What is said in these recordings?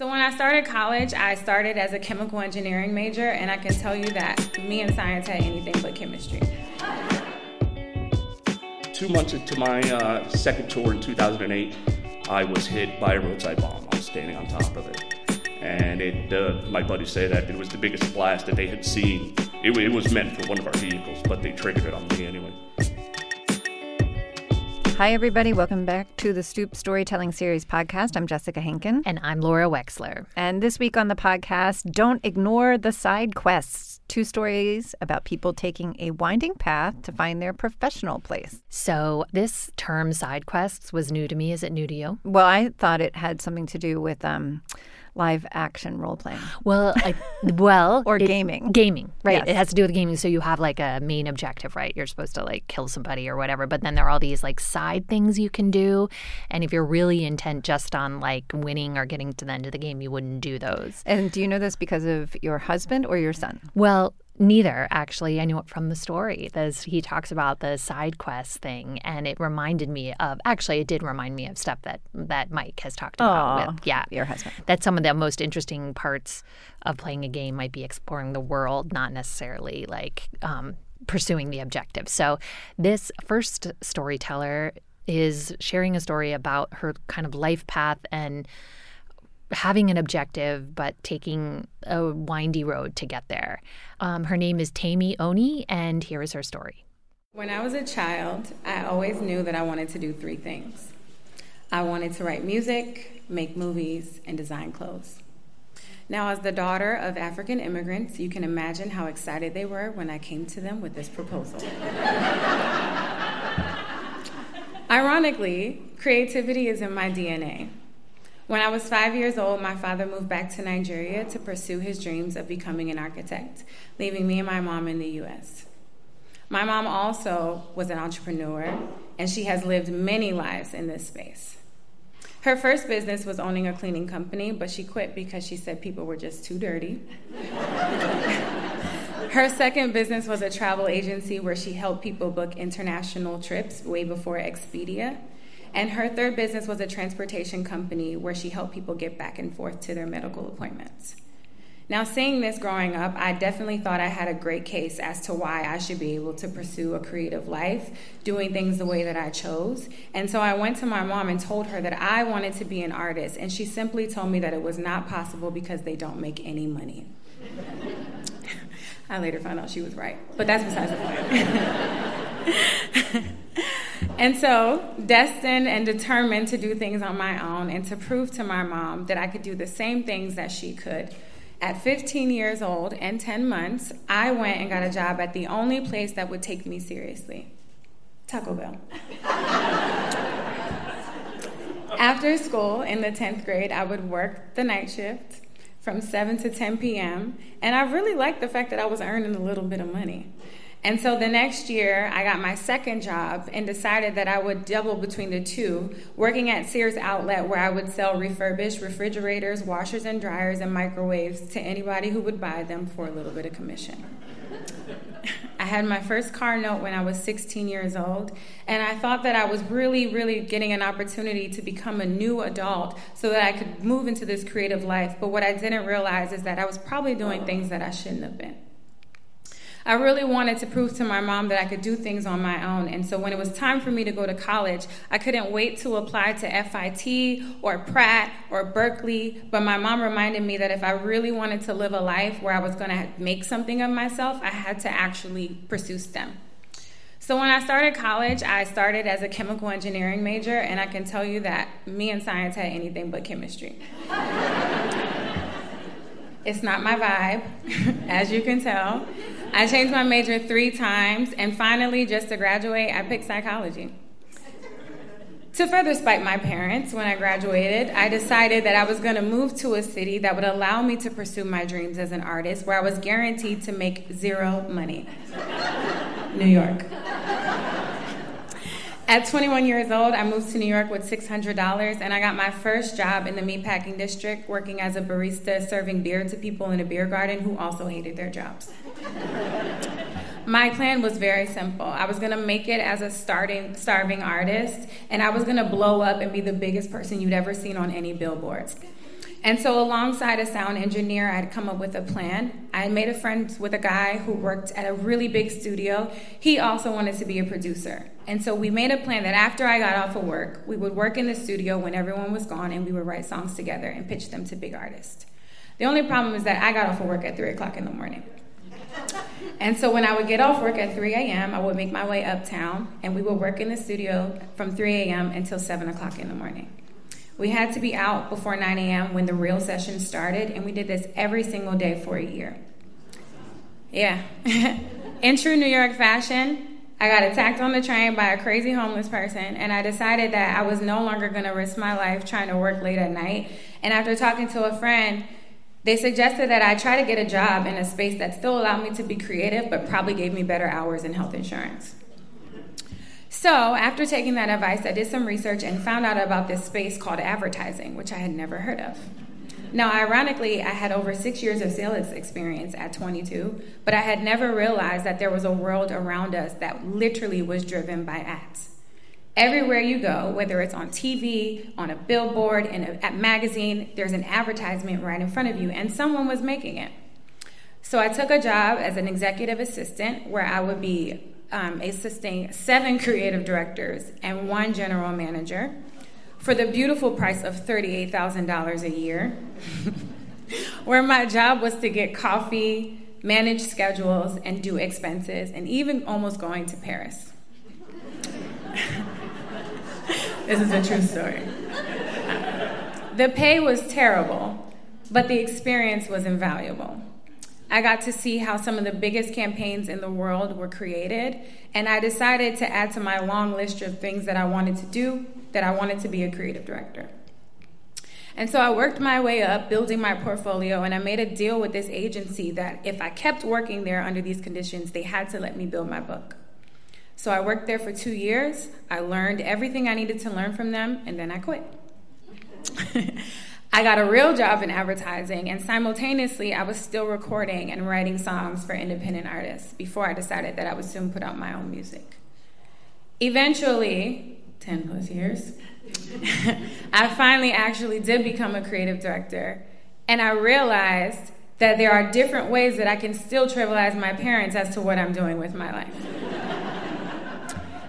So when I started college, I started as a chemical engineering major, and I can tell you that me and science had anything but chemistry. Two months into my uh, second tour in 2008, I was hit by a roadside bomb. I was standing on top of it, and it, uh, my buddies say that it was the biggest blast that they had seen. It, it was meant for one of our vehicles, but they triggered it on me anyway. Hi, everybody. Welcome back to the Stoop Storytelling Series podcast. I'm Jessica Henkin. And I'm Laura Wexler. And this week on the podcast, don't ignore the side quests. Two stories about people taking a winding path to find their professional place. So, this term side quests was new to me. Is it new to you? Well, I thought it had something to do with um, live action role playing. Well, I, well, or it, gaming. Gaming, right? Yes. It has to do with gaming. So you have like a main objective, right? You're supposed to like kill somebody or whatever, but then there are all these like side things you can do, and if you're really intent just on like winning or getting to the end of the game, you wouldn't do those. And do you know this because of your husband or your son? Well, Neither, actually. I knew it from the story. There's, he talks about the side quest thing, and it reminded me of. Actually, it did remind me of stuff that that Mike has talked about. Aww, with, yeah, your husband. That some of the most interesting parts of playing a game might be exploring the world, not necessarily like um, pursuing the objective. So, this first storyteller is sharing a story about her kind of life path and having an objective, but taking a windy road to get there. Um, her name is Tammy Oni, and here is her story. When I was a child, I always knew that I wanted to do three things I wanted to write music, make movies, and design clothes. Now, as the daughter of African immigrants, you can imagine how excited they were when I came to them with this proposal. Ironically, creativity is in my DNA. When I was five years old, my father moved back to Nigeria to pursue his dreams of becoming an architect, leaving me and my mom in the US. My mom also was an entrepreneur, and she has lived many lives in this space. Her first business was owning a cleaning company, but she quit because she said people were just too dirty. Her second business was a travel agency where she helped people book international trips way before Expedia. And her third business was a transportation company where she helped people get back and forth to their medical appointments. Now, seeing this growing up, I definitely thought I had a great case as to why I should be able to pursue a creative life, doing things the way that I chose. And so I went to my mom and told her that I wanted to be an artist, and she simply told me that it was not possible because they don't make any money. I later found out she was right, but that's besides the point. And so, destined and determined to do things on my own and to prove to my mom that I could do the same things that she could. At 15 years old and 10 months, I went and got a job at the only place that would take me seriously Taco Bell. After school in the 10th grade, I would work the night shift from 7 to 10 p.m., and I really liked the fact that I was earning a little bit of money. And so the next year, I got my second job and decided that I would double between the two, working at Sears Outlet, where I would sell refurbished refrigerators, washers and dryers, and microwaves to anybody who would buy them for a little bit of commission. I had my first car note when I was 16 years old, and I thought that I was really, really getting an opportunity to become a new adult so that I could move into this creative life. But what I didn't realize is that I was probably doing things that I shouldn't have been. I really wanted to prove to my mom that I could do things on my own. And so when it was time for me to go to college, I couldn't wait to apply to FIT or Pratt or Berkeley. But my mom reminded me that if I really wanted to live a life where I was going to make something of myself, I had to actually pursue STEM. So when I started college, I started as a chemical engineering major, and I can tell you that me and science had anything but chemistry. it's not my vibe, as you can tell. I changed my major three times, and finally, just to graduate, I picked psychology. To further spite my parents, when I graduated, I decided that I was going to move to a city that would allow me to pursue my dreams as an artist, where I was guaranteed to make zero money New York. At 21 years old, I moved to New York with $600, and I got my first job in the meatpacking district, working as a barista serving beer to people in a beer garden who also hated their jobs. My plan was very simple. I was gonna make it as a starting, starving artist, and I was gonna blow up and be the biggest person you'd ever seen on any billboards. And so, alongside a sound engineer, I'd come up with a plan. I made a friend with a guy who worked at a really big studio. He also wanted to be a producer. And so, we made a plan that after I got off of work, we would work in the studio when everyone was gone and we would write songs together and pitch them to big artists. The only problem is that I got off of work at 3 o'clock in the morning. And so when I would get off work at 3 a.m., I would make my way uptown, and we would work in the studio from 3 a.m. until 7 o'clock in the morning. We had to be out before 9 a.m. when the real session started, and we did this every single day for a year. Yeah. In true New York fashion, I got attacked on the train by a crazy homeless person, and I decided that I was no longer going to risk my life trying to work late at night. And after talking to a friend, they suggested that I try to get a job in a space that still allowed me to be creative, but probably gave me better hours and health insurance. So, after taking that advice, I did some research and found out about this space called advertising, which I had never heard of. Now, ironically, I had over six years of sales experience at 22, but I had never realized that there was a world around us that literally was driven by ads. Everywhere you go, whether it's on TV, on a billboard, in a, magazine, there's an advertisement right in front of you, and someone was making it. So I took a job as an executive assistant where I would be um, assisting seven creative directors and one general manager for the beautiful price of $38,000 a year, where my job was to get coffee, manage schedules, and do expenses, and even almost going to Paris. this is a true story. The pay was terrible, but the experience was invaluable. I got to see how some of the biggest campaigns in the world were created, and I decided to add to my long list of things that I wanted to do that I wanted to be a creative director. And so I worked my way up, building my portfolio, and I made a deal with this agency that if I kept working there under these conditions, they had to let me build my book. So I worked there for two years. I learned everything I needed to learn from them, and then I quit. I got a real job in advertising, and simultaneously, I was still recording and writing songs for independent artists before I decided that I would soon put out my own music. Eventually, 10 plus years, I finally actually did become a creative director, and I realized that there are different ways that I can still trivialize my parents as to what I'm doing with my life.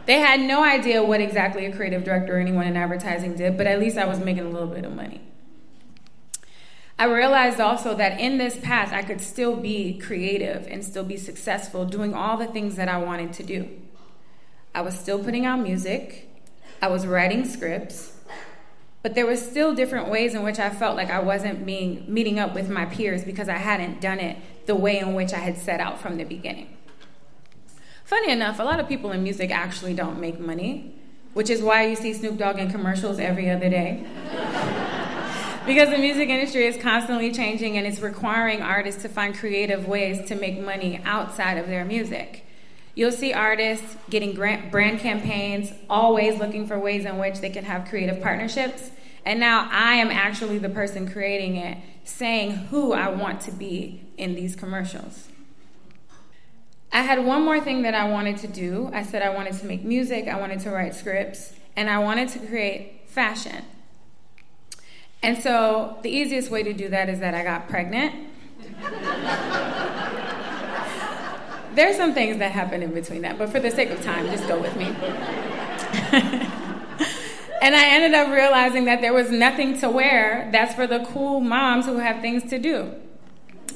they had no idea what exactly a creative director or anyone in advertising did, but at least I was making a little bit of money. I realized also that in this path, I could still be creative and still be successful doing all the things that I wanted to do. I was still putting out music, I was writing scripts, but there were still different ways in which I felt like I wasn't being meeting up with my peers because I hadn't done it the way in which I had set out from the beginning. Funny enough, a lot of people in music actually don't make money, which is why you see Snoop Dogg in commercials every other day because the music industry is constantly changing and it's requiring artists to find creative ways to make money outside of their music. You'll see artists getting brand campaigns, always looking for ways in which they can have creative partnerships. And now I am actually the person creating it, saying who I want to be in these commercials. I had one more thing that I wanted to do. I said I wanted to make music, I wanted to write scripts, and I wanted to create fashion. And so the easiest way to do that is that I got pregnant. There's some things that happen in between that, but for the sake of time, just go with me. and I ended up realizing that there was nothing to wear that's for the cool moms who have things to do.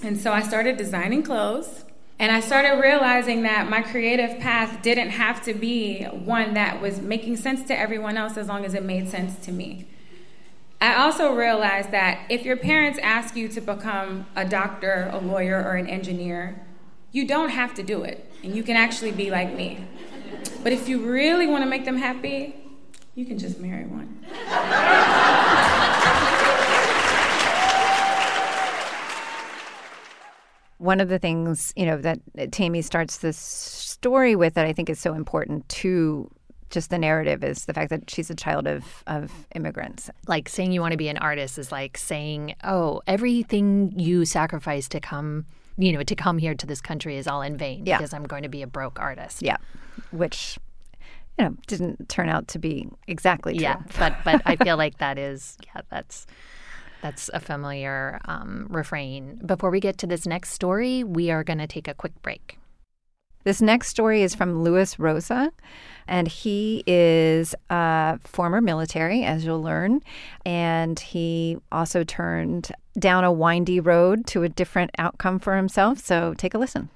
And so I started designing clothes. And I started realizing that my creative path didn't have to be one that was making sense to everyone else as long as it made sense to me. I also realized that if your parents ask you to become a doctor, a lawyer, or an engineer, you don't have to do it, and you can actually be like me. But if you really want to make them happy, you can just marry one. One of the things, you know, that Tammy starts this story with that I think is so important to just the narrative is the fact that she's a child of of immigrants. Like saying you want to be an artist is like saying, "Oh, everything you sacrifice to come, you know, to come here to this country is all in vain yeah. because I'm going to be a broke artist." Yeah. Which you know, didn't turn out to be exactly true. Yeah, but but I feel like that is yeah, that's That's a familiar um, refrain. Before we get to this next story, we are going to take a quick break. This next story is from Luis Rosa, and he is a former military, as you'll learn. And he also turned down a windy road to a different outcome for himself. So take a listen.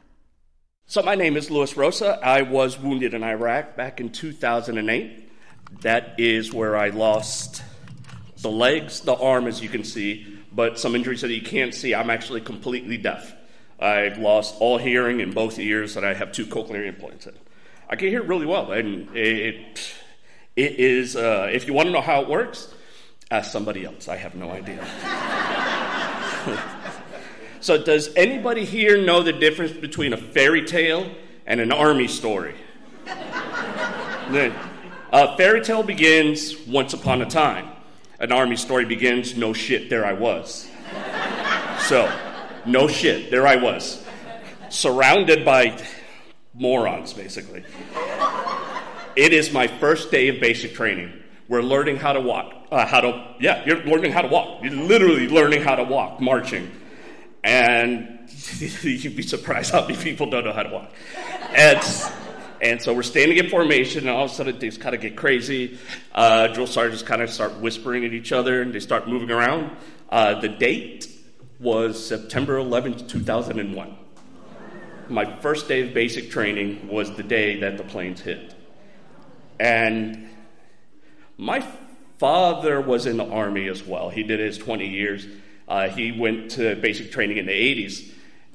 So, my name is Luis Rosa. I was wounded in Iraq back in 2008. That is where I lost the legs, the arm, as you can see, but some injuries that you can't see. I'm actually completely deaf. I've lost all hearing in both ears, and I have two cochlear implants in. I can hear really well, and it, it is. Uh, if you want to know how it works, ask somebody else. I have no idea. so, does anybody here know the difference between a fairy tale and an army story? a fairy tale begins once upon a time. An army story begins, no shit, there I was. So, no shit, there I was, surrounded by morons, basically. It is my first day of basic training. We're learning how to walk. Uh, how to, yeah, you're learning how to walk. You're literally learning how to walk, marching. And you'd be surprised how many people don't know how to walk. And, and so we're standing in formation, and all of a sudden things kind of get crazy. Uh, drill sergeants kind of start whispering at each other, and they start moving around. Uh, the date was September 11, 2001. My first day of basic training was the day that the planes hit. And my father was in the Army as well. He did his 20 years. Uh, he went to basic training in the 80s.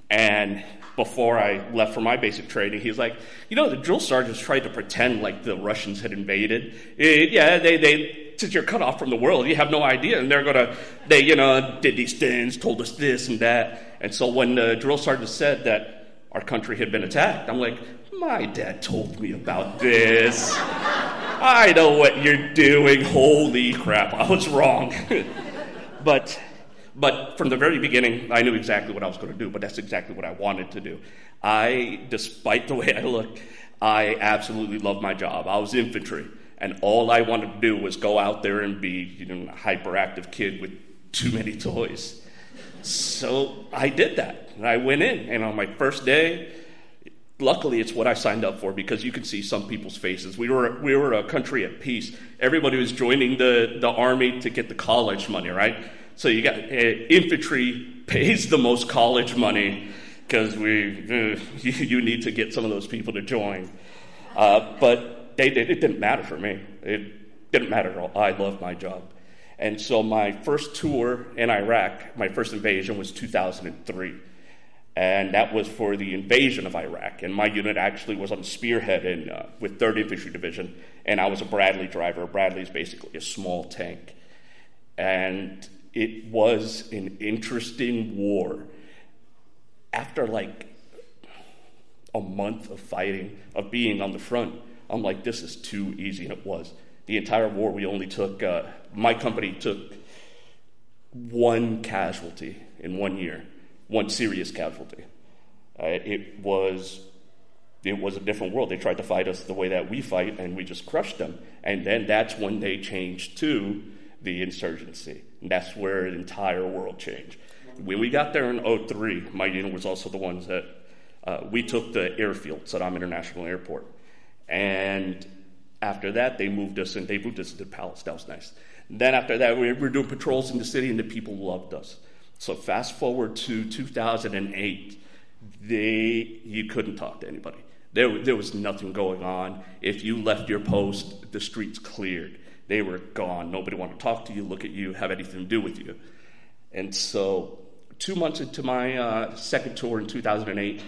And before I left for my basic training, he was like, you know, the drill sergeants tried to pretend like the Russians had invaded. It, yeah, they, they, since you're cut off from the world, you have no idea. And they're going to, they, you know, did these things, told us this and that. And so when the drill sergeant said that our country had been attacked, I'm like, my dad told me about this. I know what you're doing. Holy crap, I was wrong. but, but from the very beginning, I knew exactly what I was going to do, but that's exactly what I wanted to do. I, despite the way I look, I absolutely love my job. I was infantry. And all I wanted to do was go out there and be, you know, a hyperactive kid with too many toys. So I did that. And I went in, and on my first day, luckily it's what I signed up for because you can see some people's faces. We were we were a country at peace. Everybody was joining the the army to get the college money, right? So you got uh, infantry pays the most college money because we uh, you, you, need to get some of those people to join. Uh, but they, they, it didn't matter for me. It didn't matter at all. I loved my job. And so my first tour in Iraq, my first invasion was 2003. And that was for the invasion of Iraq. And my unit actually was on Spearhead in, uh, with 3rd Infantry Division. And I was a Bradley driver. Bradley is basically a small tank. And it was an interesting war. After like a month of fighting, of being on the front, I'm like, this is too easy, and it was. The entire war, we only took, uh, my company took one casualty in one year, one serious casualty. Uh, it was it was a different world. They tried to fight us the way that we fight, and we just crushed them. And then that's when they changed to the insurgency. And that's where the entire world changed. When we got there in 03, my unit was also the ones that uh, we took the airfield, Saddam International Airport. And after that, they moved us and they moved us to the palace. That was nice. Then after that, we were doing patrols in the city, and the people loved us. So fast forward to 2008, they you couldn't talk to anybody. There, there was nothing going on. If you left your post, the streets cleared. They were gone. Nobody wanted to talk to you, look at you, have anything to do with you. And so, two months into my uh, second tour in 2008,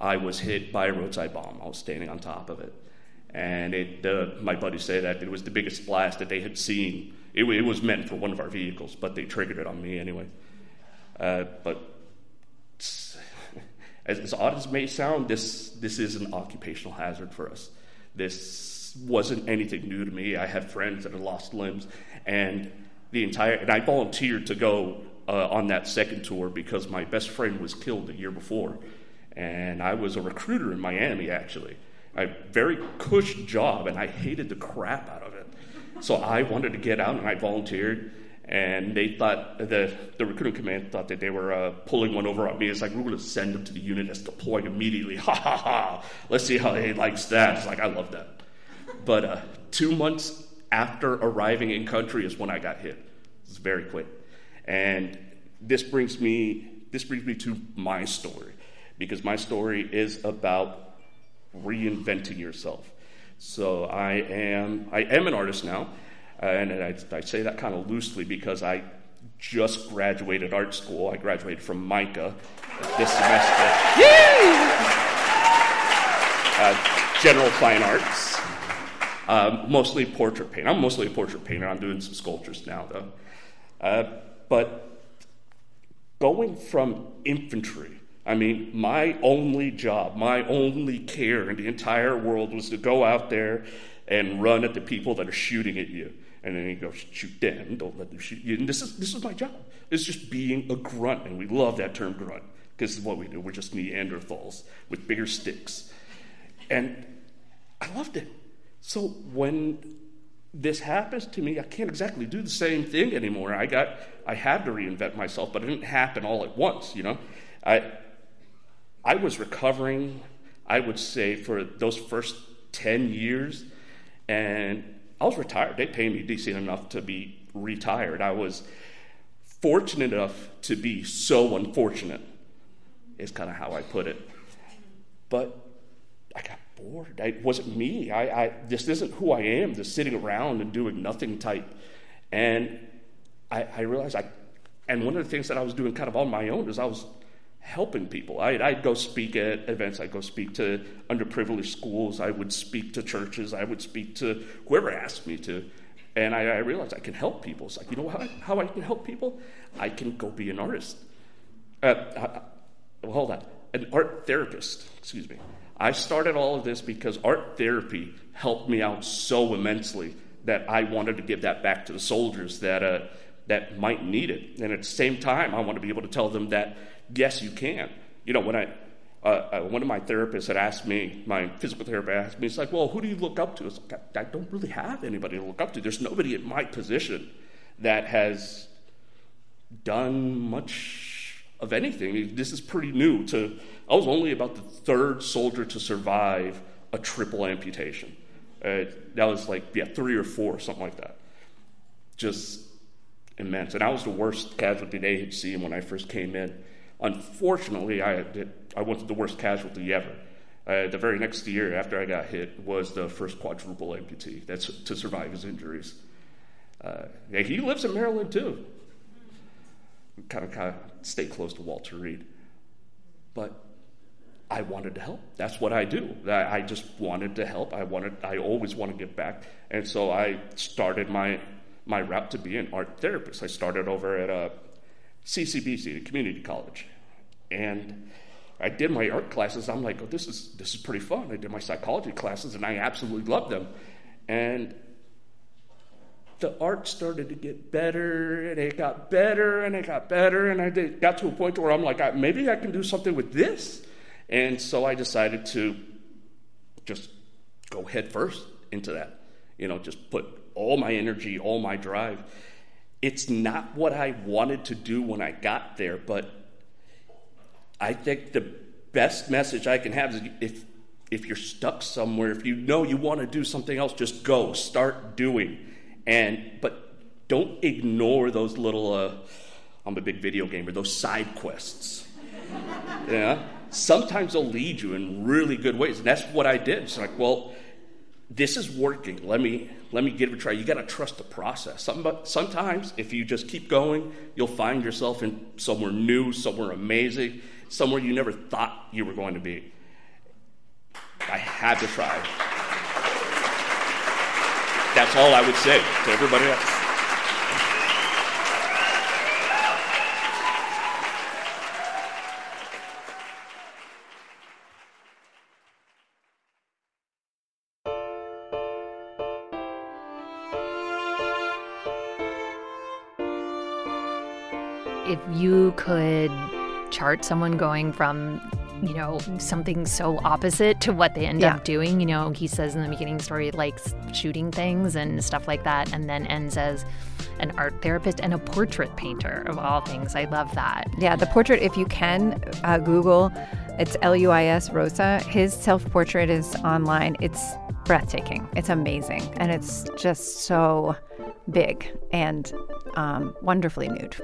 I was hit by a roadside bomb. I was standing on top of it and it, uh, my buddies say that it was the biggest blast that they had seen. It, it, was meant for one of our vehicles, but they triggered it on me anyway. Uh, but as, as, odd as it may sound, this this is an occupational hazard for us. This wasn't anything new to me. I have friends that have lost limbs, and the entire and I volunteered to go uh, on that second tour because my best friend was killed the year before, and I was a recruiter in Miami actually a very cush job, and I hated the crap out of it. So I wanted to get out, and I volunteered. and they thought the the recruiting command thought that they were uh, pulling one over on me. It's like we're going to send them to the unit that's deployed immediately. Ha ha ha! Let's see how he likes that. It's like I love that. But uh, two months after arriving in country is when I got hit. It's very quick, and this brings me this brings me to my story because my story is about reinventing yourself. So I am I am an artist now, and I, I say that kind of loosely because I just graduated art school. I graduated from MICA this semester. uh, general fine arts, uh, mostly portrait paint. I'm mostly a portrait painter. I'm doing some sculptures now, though. Uh, but going from infantry I mean, my only job, my only care in the entire world was to go out there and run at the people that are shooting at you. And then you go, shoot them, don't let them shoot you. And this is, this is my job. It's just being a grunt. And we love that term grunt because it's what we do. We're just Neanderthals with bigger sticks. And I loved it. So when this happens to me, I can't exactly do the same thing anymore. I got, I had to reinvent myself, but it didn't happen all at once, you know. I, I was recovering, I would say, for those first 10 years, and I was retired. They paid me decent enough to be retired. I was fortunate enough to be so unfortunate, is kind of how I put it. But I got bored. It wasn't me. I, I, this isn't who I am, the sitting around and doing nothing type. And I, I realized I, and one of the things that I was doing kind of on my own is I was helping people. I'd, I'd, go speak at events, I'd go speak to underprivileged schools, I would speak to churches, I would speak to whoever asked me to. And I, I realized I can help people. It's like, you know how I, how I can help people? I can go be an artist. Uh, uh, well, hold on. An art therapist, excuse me. I started all of this because art therapy helped me out so immensely that I wanted to give that back to the soldiers that, uh, that might need it. And at the same time, I want to be able to tell them that yes, you can. You know, when I, uh, uh, one of my therapists had asked me, my physical therapist asked me, it's like, well, who do you look up to? It's like, I, I don't really have anybody to look up to. There's nobody in my position that has done much of anything. This is pretty new. To I was only about the third soldier to survive a triple amputation. Uh, that was like yeah, three or four, something like that. Just immense. And I was the worst casualty they had seen when I first came in. Unfortunately, I, I wasn't the worst casualty ever. Uh, the very next year after I got hit was the first quadruple amputee that's to survive his injuries. Uh, he lives in Maryland too. Kind of, kind of stay close to Walter Reed, but I wanted to help. That's what I do. I, I just wanted to help. I wanted. I always want to give back, and so I started my my route to be an art therapist. I started over at a CCBC, the community college. And I did my art classes. I'm like, oh, this is this is pretty fun. I did my psychology classes, and I absolutely loved them. And the art started to get better, and it got better, and it got better, and I did, got to a point where I'm like, maybe I can do something with this. And so I decided to just go head first into that. You know, just put all my energy, all my drive it's not what I wanted to do when I got there, but I think the best message I can have is if if you're stuck somewhere, if you know you want to do something else, just go, start doing. And but don't ignore those little uh, I'm a big video gamer, those side quests. yeah. Sometimes they'll lead you in really good ways. And that's what I did. It's like, well, this is working. Let me let me give it a try. You got to trust the process. sometimes, if you just keep going, you'll find yourself in somewhere new, somewhere amazing, somewhere you never thought you were going to be. I had to try. That's all I would say to everybody else. Chart someone going from you know something so opposite to what they end yeah. up doing you know he says in the beginning story likes shooting things and stuff like that and then ends as an art therapist, and a portrait painter of all things. I love that. Yeah, the portrait, if you can, uh, Google, it's L U I S Rosa. His self portrait is online. It's breathtaking. It's amazing. And it's just so big and um, wonderfully nude.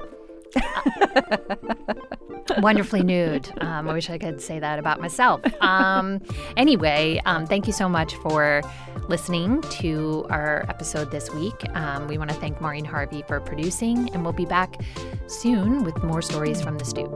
Wonderfully nude. Um, I wish I could say that about myself. Um, anyway, um, thank you so much for listening to our episode this week. Um, we want to thank Maureen Harvie for producing, and we'll be back soon with more stories from the Stoop.